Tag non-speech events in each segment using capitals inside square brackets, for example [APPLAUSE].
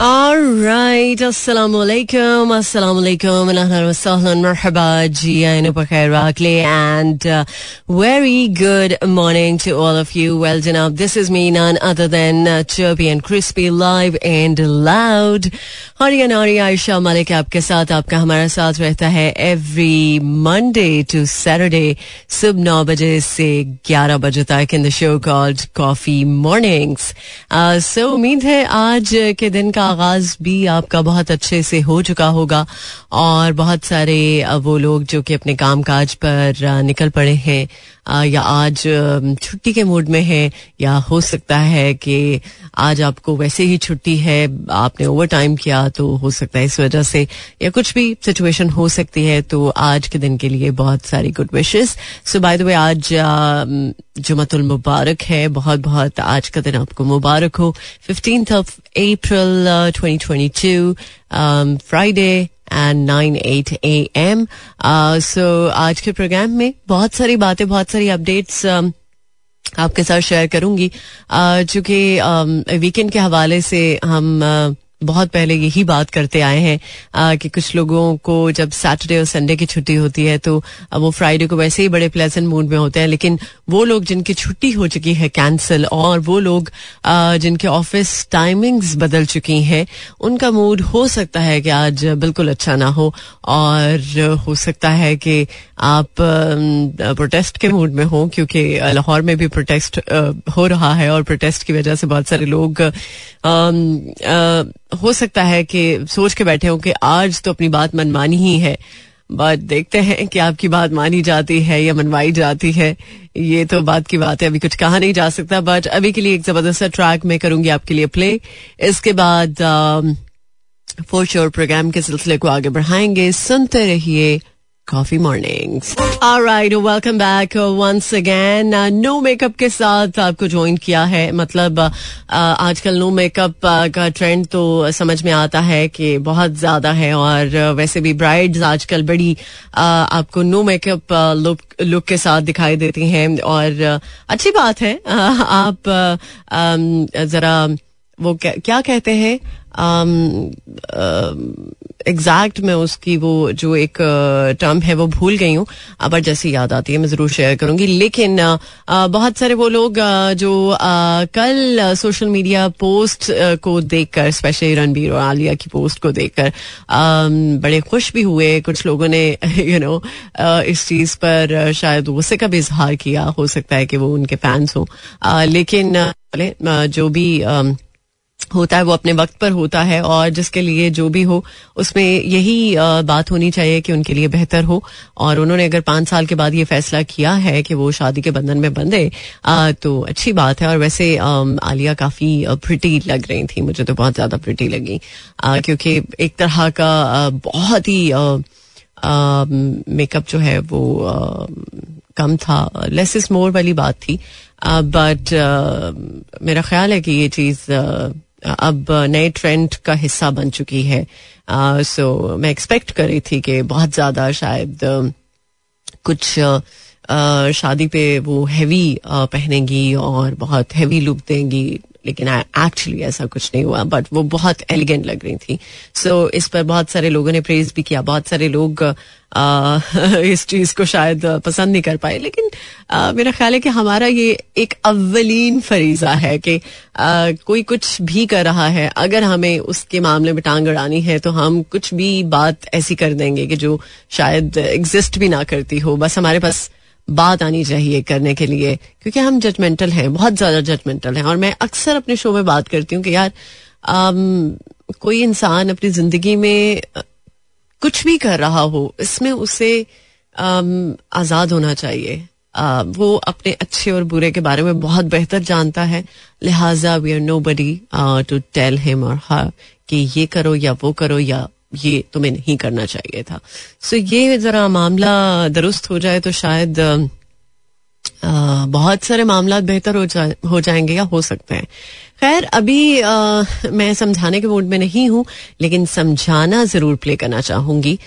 Alright, Assalamualaikum, Assalamualaikum, and ahlan wa sahlan, marhaba, ji, ainu pakhair wakli, and uh, very good morning to all of you. Well done up. This is me, none other than uh, Chirpy and Crispy, live and loud. हरिया नारी आयशा मलिक आपके साथ आपका हमारा साथ रहता है every Monday to Saturday सुबह नौ बजे से ग्यारह बजे तक in the show called Coffee Mornings so उम्मीद है आज के दिन का आगाज़ भी आपका बहुत अच्छे से हो चुका होगा और बहुत सारे वो लोग जो कि अपने काम काज पर निकल पड़े हैं या आज छुट्टी के मूड में है, या हो सकता है कि आज आपको वैसे ही छुट्टी है, आपने ओवर टाइम किया तो हो सकता है इस वजह से, या कुछ भी सिचुएशन हो सकती है तो आज के दिन के लिए बहुत सारी good wishes so by the way आज जुमतुल मुबारक है बहुत बहुत आज का दिन आपको मुबारक हो. Fifteenth of April twenty twenty two Friday and nine eight A M so आज के प्रोग्राम में बहुत सारी बातें, बहुत सारी अपडेट्स आपके साथ शेयर करूँगी। चूँकि वीकेंड के हवाले से हम बहुत पहले यही बात करते आए हैं कि कुछ लोगों को जब सैटरडे और संडे की छुट्टी होती है तो वो फ्राइडे को वैसे ही बड़े प्लेजेंट मूड में होते हैं, लेकिन वो लोग जिनकी छुट्टी हो चुकी है कैंसिल और वो लोग जिनके ऑफ़िस टाइमिंग्स बदल चुकी हैं, उनका मूड हो सकता है कि आज बिल्कुल अच्छा ना हो, और हो सकता है कि आप प्रोटेस्ट के मूड में हो, क्योंकि लाहौर में भी प्रोटेस्ट हो रहा है, और प्रोटेस्ट की वजह से बहुत सारे लोग हो सकता है कि सोच के बैठे हो कि आज तो अपनी बात मनमानी ही है बट देखते हैं कि आपकी बात मानी जाती है या मनवाई जाती है। ये तो बात की बात है, अभी कुछ कहा नहीं जा सकता बट अभी के लिए एक ज़बरदस्त ट्रैक मैं करूँगी आपके लिए प्ले इसके बाद फोर श्योर प्रोग्राम के सिलसिले को आगे बढ़ाएँगे। सुनते रहिए coffee mornings right welcome back once again no makeup के साथ आपको ज्वाइन किया है मतलब uh, आजकल नो मेकअप का ट्रेंड तो समझ में आता है कि बहुत ज़्यादा है और uh, वैसे भी ब्राइड्स आजकल बड़ी uh, आपको नो मेकअप लुक लुक के साथ दिखाई देती हैं और अच्छी बात है। [LAUGHS] आप um, जरा वो क्या, क्या कहते हैं? एग्जैक्ट मैं उसकी वो जो एक टर्म है, वो भूल गई हूँ। अब जैसे याद आती है, मैं ज़रूर शेयर करूँगी। लेकिन बहुत सारे वो लोग जो कल सोशल मीडिया पोस्ट को देखकर स्पेशली रणबीर और आलिया की पोस्ट को देखकर बड़े खुश भी हुए। कुछ लोगों ने [LAUGHS] यू नो इस चीज़ पर शायद गुस्से का भी इजहार किया। हो सकता है कि वो उनके फैंस हों। लेकिन जो भी होता है, वो अपने वक्त पर होता है और जिसके लिए जो भी हो, उसमें यही बात होनी चाहिए कि उनके लिए बेहतर हो। और उन्होंने अगर पाँच साल के बाद ये फैसला किया है कि वो शादी के बंधन में बंधे तो अच्छी बात है। और वैसे आलिया काफ़ी प्रिटी लग रही थी। मुझे तो बहुत ज़्यादा प्रिटी लगी। क्योंकि एक तरह का बहुत ही मेकअप जो है वो कम था। लेस इज़ मोर वाली बात थी। बट मेरा ख्याल है कि ये चीज़ अब नए ट्रेंड का हिस्सा बन चुकी है। सो मैं एक्सपेक्ट कर रही थी कि बहुत ज़्यादा शायद, कुछ शादी पे वो हैवी पहनेगी और बहुत हैवी लुक देंगी। लेकिन एक्चुअली ऐसा कुछ नहीं हुआ बट वो बहुत एलिगेंट लग रही थी। सो so, इस पर बहुत सारे लोगों ने प्रेज भी किया। बहुत सारे लोग आ, [LAUGHS] इस चीज़ को शायद पसंद नहीं कर पाए। लेकिन आ, मेरा ख्याल है कि हमारा ये एक अव्वलीन फरीजा है कि आ, कोई कुछ भी कर रहा है। अगर हमें उसके मामले में टांग अड़ानी है तो हम कुछ भी बात ऐसी कर देंगे कि जो शायद एग्जिस्ट भी ना करती हो। बस हमारे पास बात आनी चाहिए करने के लिए क्योंकि हम जजमेंटल हैं बहुत ज़्यादा जजमेंटल हैं। और मैं अक्सर अपने शो में बात करती हूँ कि यार आम, कोई इंसान अपनी ज़िंदगी में कुछ भी कर रहा हो इसमें उसे आज़ाद होना चाहिए। आ, वो अपने अच्छे और बुरे के बारे में बहुत बेहतर जानता है। लिहाजा we are nobody to tell him और हर कि ये करो या वो करो या ये तुम्हें नहीं करना चाहिए था। सो so ये जरा मामला दुरुस्त हो जाए तो शायद आ, बहुत सारे मामला बेहतर हो जा, हो जाएँगे या हो सकते हैं। खैर अभी आ, मैं समझाने के मूड में नहीं हूँ लेकिन समझाना ज़रूर प्ले करना चाहूँगी।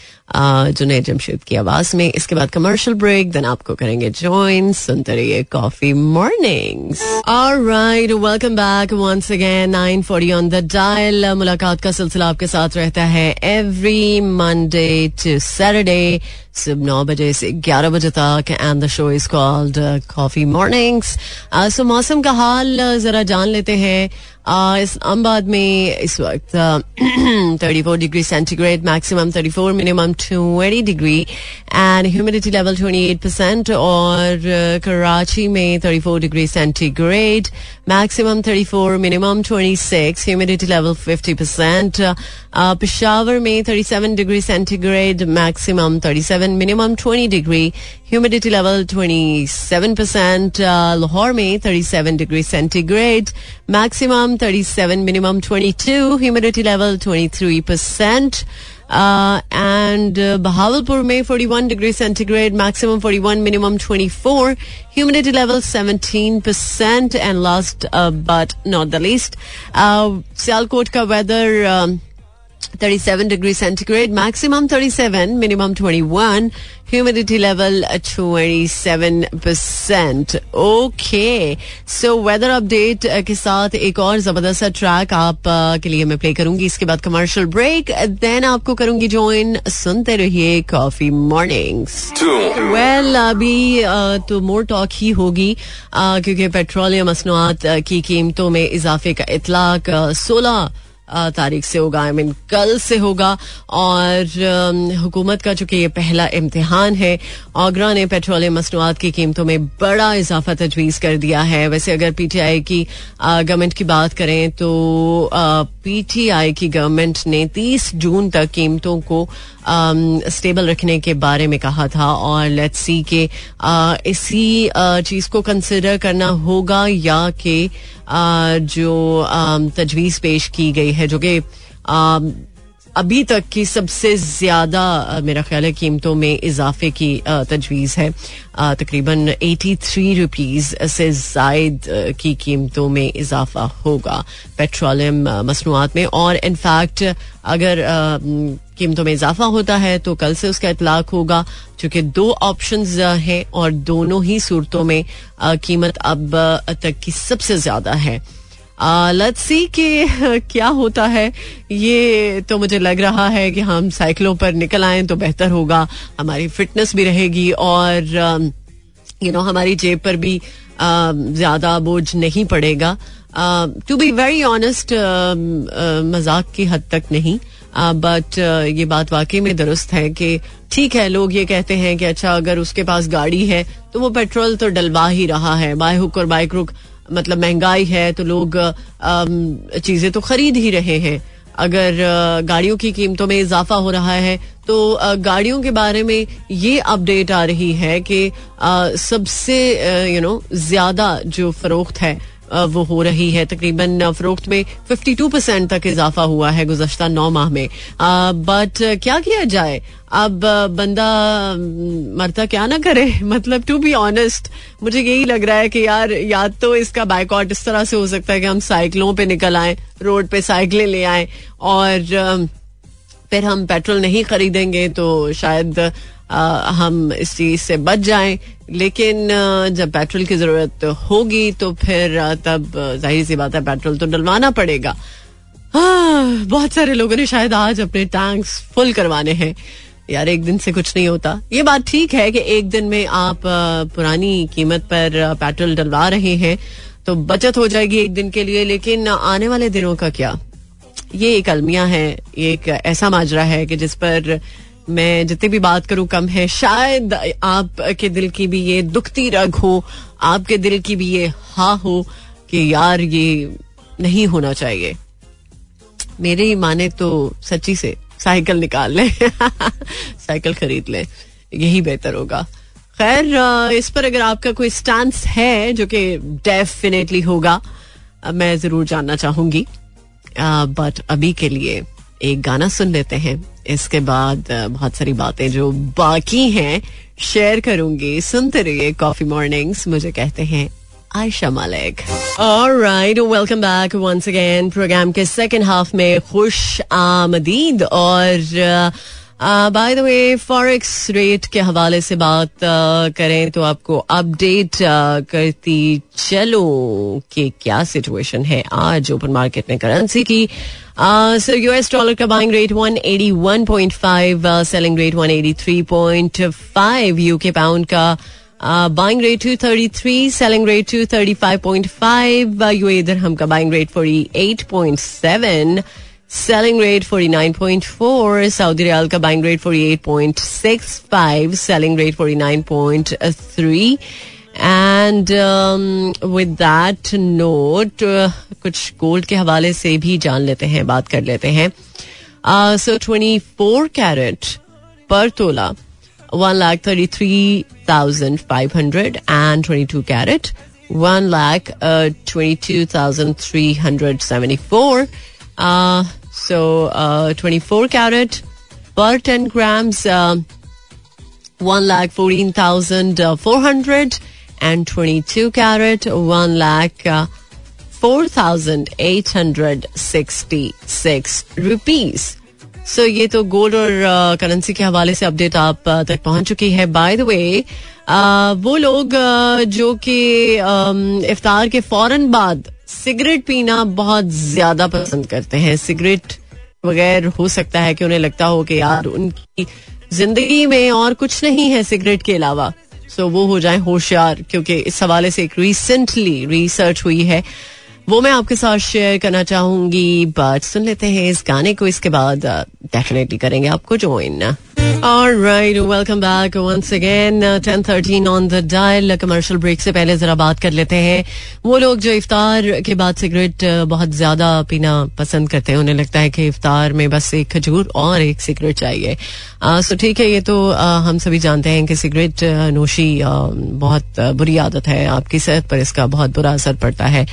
जुनेद जमशेद की आवाज़ में। इसके बाद कमर्शियल ब्रेक देन आपको करेंगे ज्वाइन सुनते रहिए coffee mornings right welcome back once again nine forty on the dial मुलाकात का सिलसिला आपके साथ रहता है एवरी मंडे टू सैटरडे नौ बजे से ग्यारह बजे तक and the show is called coffee mornings so मौसम का हाल uh, जरा जान लेते हैं। इस्लामाबाद में इस वक्त thirty four degree centigrade maximum thirty four minimum twenty degree and humidity level twenty eight percent और कराची में thirty four degree centigrade maximum thirty four minimum twenty six humidity level fifty percent Peshawar में thirty seven degree centigrade maximum thirty seven minimum twenty degree humidity level twenty seven percent Lahore में thirty seven degree centigrade Maximum 37, minimum 22, humidity level 23%. Uh, and uh, Bahawalpur May 41 degrees centigrade, maximum 41, minimum 24, humidity level 17%. And last uh, but not the least, uh, Sialkot ka weather. Um, 37 degrees centigrade, maximum 37, minimum 21, humidity level 27%. Okay. So weather update uh, के साथ एक और ज़बरदस्त track आप uh, के लिए मैं play करूँगी इसके बाद कमर्शियल ब्रेक देन आपको करूँगी ज्वाइन सुनते रहिए कॉफ़ी मॉर्निंग्स वेल अभी uh, तो मोर टॉक ही होगी क्योंकि पेट्रोलियम मसनुआत की कीमतों में इजाफे का इतलाक सोलह तारीख से होगा आई मीन कल से होगा, और हुकूमत का चूँकि ये पहला इम्तिहान है, आगरा ने पेट्रोलियम मसनूआत की कीमतों में बड़ा इजाफा तजवीज़ कर दिया है। वैसे अगर पी टी आई की गवर्नमेंट की बात करें तो पी टी आई की गवर्नमेंट ने 30 जून तक कीमतों को स्टेबल रखने के बारे में कहा था, और लेट्स सी के इसी चीज़ को कंसिडर करना होगा या कि जो तजवीज़ पेश की गई है, जो कि अभी तक की सबसे ज़्यादा मेरा ख्याल है कीमतों में इजाफे की तजवीज़ है। तकरीबन 83 रुपीस से जायद की कीमतों में इजाफा होगा पेट्रोलियम मसनूआत में। और इनफैक्ट अगर कीमतों में इजाफा होता है तो कल से उसका इतलाक होगा, क्योंकि दो ऑप्शन हैं और दोनों ही सूरतों में कीमत अब तक की सबसे ज़्यादा है। लेट्स सी कि [LAUGHS] क्या होता है। ये तो मुझे लग रहा है कि हम साइकिलों पर निकल आए तो बेहतर होगा। हमारी फिटनेस भी रहेगी और यू नो हमारी जेब पर भी ज़्यादा बोझ नहीं पड़ेगा। टू बी वेरी ऑनेस्ट मज़ाक की हद तक नहीं। बट uh, ये बात वाकई में दुरुस्त है कि ठीक है लोग ये कहते हैं कि अच्छा अगर उसके पास गाड़ी है तो वो पेट्रोल तो डलवा ही रहा है। बाय हुक और बाइक रुक मतलब महँगाई है तो लोग चीज़ें तो खरीद ही रहे हैं। अगर गाड़ियों की कीमतों में इजाफा हो रहा है तो गाड़ियों के बारे में ये अपडेट आ रही है कि सबसे यू नो ज़्यादा जो फरोख्त है वो हो रही है। तकरीबन फरोख्त में 52 परसेंट तक इजाफा हुआ है गुजशत नौ माह में। बट क्या किया जाए? अब बंदा मरता क्या ना करे? [LAUGHS] मतलब टू बी ऑनेस्ट मुझे यही लग रहा है कि यार, या तो इसका बाइकआउट इस तरह से हो सकता है कि हम साइकिलों पे निकल आए रोड पे साइकिलें ले आए, और फिर हम पेट्रोल नहीं खरीदेंगे तो शायद हम इस चीज़ से बच जाएँ। लेकिन जब पेट्रोल की ज़रूरत होगी तो फिर तब ज़ाहिर सी बात है, पेट्रोल तो डलवाना पड़ेगा। बहुत सारे लोगों ने शायद आज अपने टैंक्स फुल करवाने हैं। यार, एक दिन से कुछ नहीं होता। ये बात ठीक है कि एक दिन में आप पुरानी कीमत पर पेट्रोल डलवा रहे हैं तो बचत हो जाएगी एक दिन के लिए। लेकिन आने वाले दिनों का क्या? ये एक अलमिया है ये एक ऐसा माजरा है कि जिस पर मैं जितनी भी बात करूँ, कम है। शायद आपके दिल की भी ये दुखती रग हो, आपके दिल की भी ये हा हो कि यार ये नहीं होना चाहिए। मेरे ही माने तो सच्ची से साइकिल निकाल लें, [LAUGHS] साइकिल खरीद लें, यही बेहतर होगा। खैर इस पर अगर आपका कोई स्टांस है जो कि डेफिनेटली होगा मैं ज़रूर जानना चाहूँगी। बट अभी के लिए एक गाना सुन लेते हैं। इसके बाद बहुत सारी बातें जो बाकी हैं शेयर करूँगी। सुनते रहिए कॉफ़ी मॉर्निंग्स मुझे कहते हैं Ayesha Malik right welcome back once again programme के सेकेंड हाफ़ में खुश आमदीद और by the way forex rate के हवाले से बात uh, करें तो आपको अपडेट uh, करती चलो कि क्या सिचुएशन है। आज ओपन मार्केट में करेंसी की सर यूएस डॉलर का buying rate 181.5 selling rate 183.5 UK pound का buying rate 233 selling rate 235.5 UAE दरहम का buying rate 48.7 selling rate 49.4 saudi riyal ka buying rate 48.65 selling rate 49.3 and with that note कुछ gold के हवाले से भी जान लेते हैं बात कर लेते हैं। सो ट्वेंटी फोर कैरेट पर tola one lakh thirty three thousand five hundred and twenty two carat one lakh twenty two thousand three hundred seventy four so uh, 24 carat per 10 grams uh, 1 lakh 14,400 and 22 carat 1 lakh uh, 4,866 rupees. So so, ये तो gold और currency uh, के हवाले से update आप uh, तक पहुँच चुकी है. बाय द वे वो लोग uh, जो कि um, इफ्तार के फ़ौरन बाद सिगरेट पीना बहुत ज़्यादा पसंद करते हैं. सिगरेट बगैर हो सकता है कि उन्हें लगता हो कि यार उनकी ज़िंदगी में और कुछ नहीं है सिगरेट के अलावा. सो वो हो जाए होशियार, क्योंकि इस हवाले से एक रिसेंटली रिसर्च हुई है। वो मैं आपके साथ शेयर करना चाहूँगी बट सुन लेते हैं इस गाने को, इसके बाद डेफिनेटली करेंगे आपको join All right, welcome back once again. Uh, 10:13 on the dial. Commercial break से पहले जरा बात कर लेते हैं वो लोग जो इफ्तार के बाद सिगरेट बहुत ज़्यादा पीना पसंद करते हैं उन्हें लगता है कि इफ्तार में बस एक खजूर और एक सिगरेट चाहिए सो ठीक है ये तो हम सभी जानते हैं कि सिगरेट नोशी बहुत बुरी आदत है आपकी सेहत पर इसका बहुत बुरा असर पड़ता है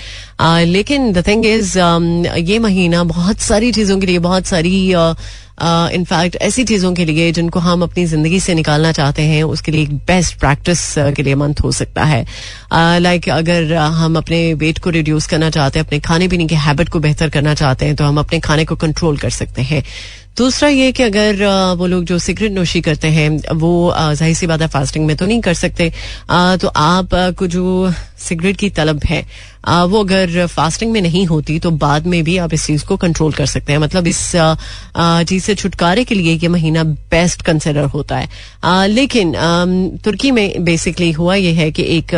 लेकिन द थिंग इज़ ये महीना बहुत सारी चीज़ों के लिए बहुत सारी इनफैक्ट ऐसी चीज़ों के लिए जिनको हम अपनी ज़िंदगी से निकालना चाहते हैं, उसके लिए एक बेस्ट प्रैक्टिस के लिए मंथ हो सकता है। लाइक अगर हम अपने वेट को रिड्यूस करना चाहते हैं, अपने खाने पीने की हैबिट को बेहतर करना चाहते हैं तो हम अपने खाने को कंट्रोल कर सकते हैं। दूसरा ये कि अगर वो लोग जो सिगरेट नोशी करते हैं, वो ज़ाहिर सी बात है फास्टिंग में तो नहीं कर सकते। तो आप को जो सिगरेट की तलब है वो अगर फास्टिंग में नहीं होती तो बाद में भी आप इस चीज़ को कंट्रोल कर सकते हैं। मतलब इस चीज़ से छुटकारे के लिए ये महीना बेस्ट कंसिडर होता है। लेकिन तुर्की में बेसिकली हुआ ये है कि एक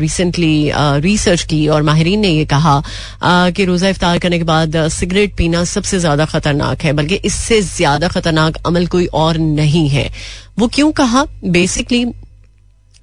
रिसेंटली रिसर्च की और माहरीन ने ये कहा कि रोजा इफ्तार करने के बाद सिगरेट पीना सबसे ज़्यादा खतरनाक है, बल्कि इससे ज़्यादा खतरनाक अमल कोई और नहीं है। वो क्यों कहा? बेसिकली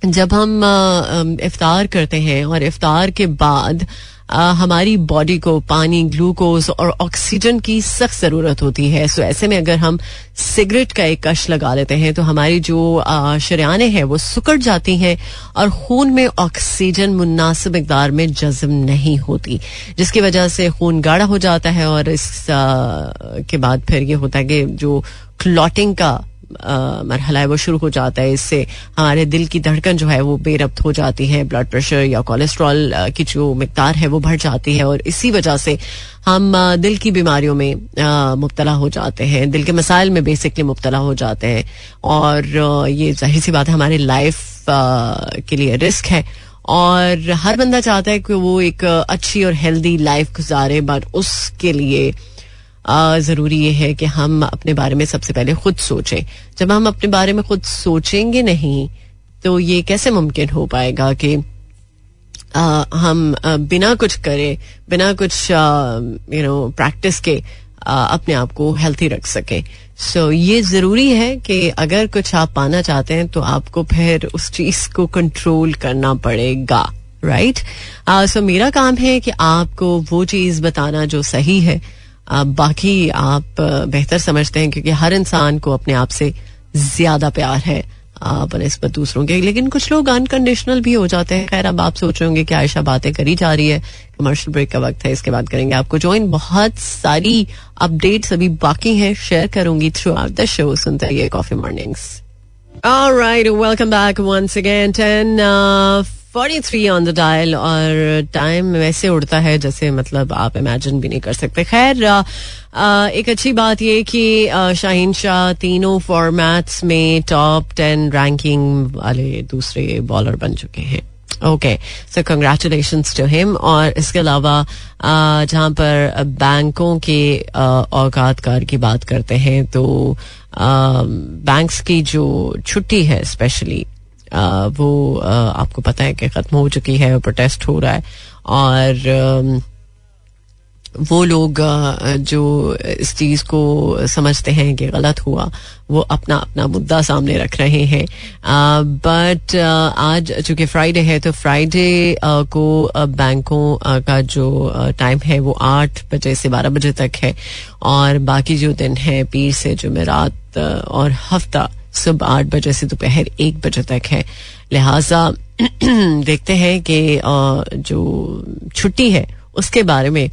जब हम इफ्तार करते हैं और इफ्तार के बाद हमारी बॉडी को पानी ग्लूकोज और ऑक्सीजन की सख्त ज़रूरत होती है। सो ऐसे में अगर हम सिगरेट का एक कश लगा लेते हैं तो हमारी जो शरियाने हैं वो सुकड़ जाती हैं और खून में ऑक्सीजन मुनासिब मकदार में जज्म नहीं होती जिसकी वजह से खून गाढ़ा हो जाता है और इस आ, के बाद फिर ये होता है कि जो क्लॉटिंग का मरहला है, वो शुरू हो जाता है इससे। हमारे दिल की धड़कन जो है, वो बेरब्त हो जाती है ब्लड प्रेशर या कोलेस्ट्रॉल की जो मकदार है, वो बढ़ जाती है और इसी वजह से हम दिल की बीमारियों में मुबतला हो जाते हैं। दिल के मसाइल में बेसिकली मुबतला हो जाते हैं। और ये ज़ाहिर सी बात है, हमारी लाइफ के लिए रिस्क है। और हर बंदा चाहता है कि वो एक अच्छी और हेल्दी लाइफ गुजारे बट उसके लिए ज़रूरी ये है कि हम अपने बारे में सबसे पहले खुद सोचें। जब हम अपने बारे में खुद सोचेंगे नहीं तो ये कैसे मुमकिन हो पाएगा कि आ, हम आ, बिना कुछ करे बिना कुछ यू नो प्रैक्टिस के आ, अपने आप को हेल्थी रख सके। सो so, ये ज़रूरी है कि अगर कुछ आप पाना चाहते हैं तो आपको फिर उस चीज़ को कंट्रोल करना पड़ेगा राइट right? सो so, मेरा काम है कि आपको वो चीज़ बताना जो सही है। बाकी आप बेहतर समझते हैं क्योंकि हर इंसान को अपने आप से ज़्यादा प्यार है बनस्बत दूसरों के। लेकिन कुछ लोग अनकंडीशनल भी हो जाते हैं। खैर अब आप सोच रहे होंगे कि आयशा बातें करी जा रही है। कमर्शियल ब्रेक का वक्त है इसके बाद करेंगे आपको ज्वाइन बहुत सारी अपडेट्स अभी बाकी हैं शेयर करूँगी थ्रू आउट द शो सुनते रहिए coffee mornings All right, welcome back once again. 10 uh, forty three on the dial और टाइम वैसे उड़ता है जैसे मतलब आप इमेजिन भी नहीं कर सकते। खैर एक अच्छी बात ये कि शाहीन शाह तीनों फॉर्मेट्स में टॉप टेन रैंकिंग वाले दूसरे बॉलर बन चुके हैं। Okay so congratulation to him और इसके अलावा जहाँ पर बैंकों के औकात कार की बात करते हैं तो बैंक्स की जो छुट्टी है स्पेशली वो आपको पता है कि ख़त्म हो चुकी है प्रोटेस्ट हो रहा है। और वो लोग जो इस चीज़ को समझते हैं कि गलत हुआ, वो अपना अपना मुद्दा सामने रख रहे हैं। बट आज चूँकि फ्राइडे है तो फ्राइडे को बैंकों का जो टाइम है, वो आठ बजे से बारह बजे तक है। और बाकी जो दिन है, पीर से जुमेरात और हफ़्ता सुबह आठ बजे से दोपहर एक बजे तक है। लिहाजा [CLEARS THROAT] देखते हैं कि जो छुट्टी है, उसके बारे में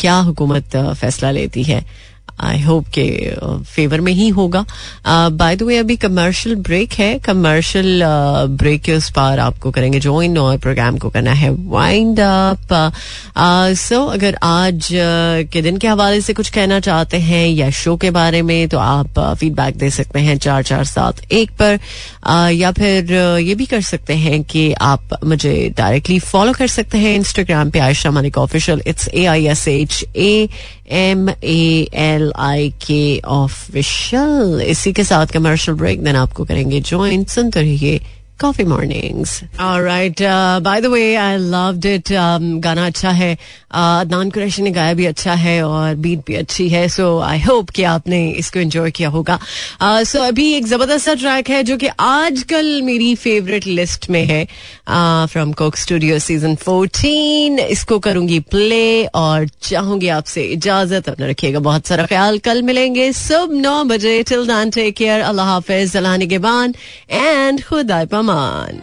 क्या हुकूमत फैसला लेती है। आई होप के फेवर में ही होगा। बाय द वे अभी कमर्शियल ब्रेक है। कमर्शियल ब्रेक के उस पार आपको करेंगे। ज्वाइन और प्रोग्राम को करना है। वाइंड अप सो अगर आज के दिन के हवाले से कुछ कहना चाहते हैं या शो के बारे में तो आप फीडबैक दे सकते हैं चार चार सात एक पर। या फिर ये भी कर सकते हैं कि आप मुझे डायरेक्टली फॉलो कर सकते हैं। इंस्टाग्राम पे Ayesha Manik official it's A I S H A M A L I के ऑफिशियल इसी के साथ कमर्शियल ब्रेक देन आपको करेंगे ज्वाइन सुनते रहिए coffee mornings right by the way I loved it गाना अच्छा है. Uh, अदनान कुरैशी ने गाया भी अच्छा है और बीट भी अच्छी है सो आई होप कि आपने इसको एंजॉय किया होगा. सो uh, अभी एक ज़बरदस्त ट्रैक है जो कि आजकल मेरी फेवरेट लिस्ट में है from Coke Studio season fourteen इसको करूँगी प्ले और चाहूँगी आपसे इजाज़त. अपने रखिएगा बहुत सारा ख्याल. कल मिलेंगे सुबह नौ बजे. टिल दैन टेक केयर अल्लाह हाफिज. अल्लाह निगेबान. एंड खुदा Come on.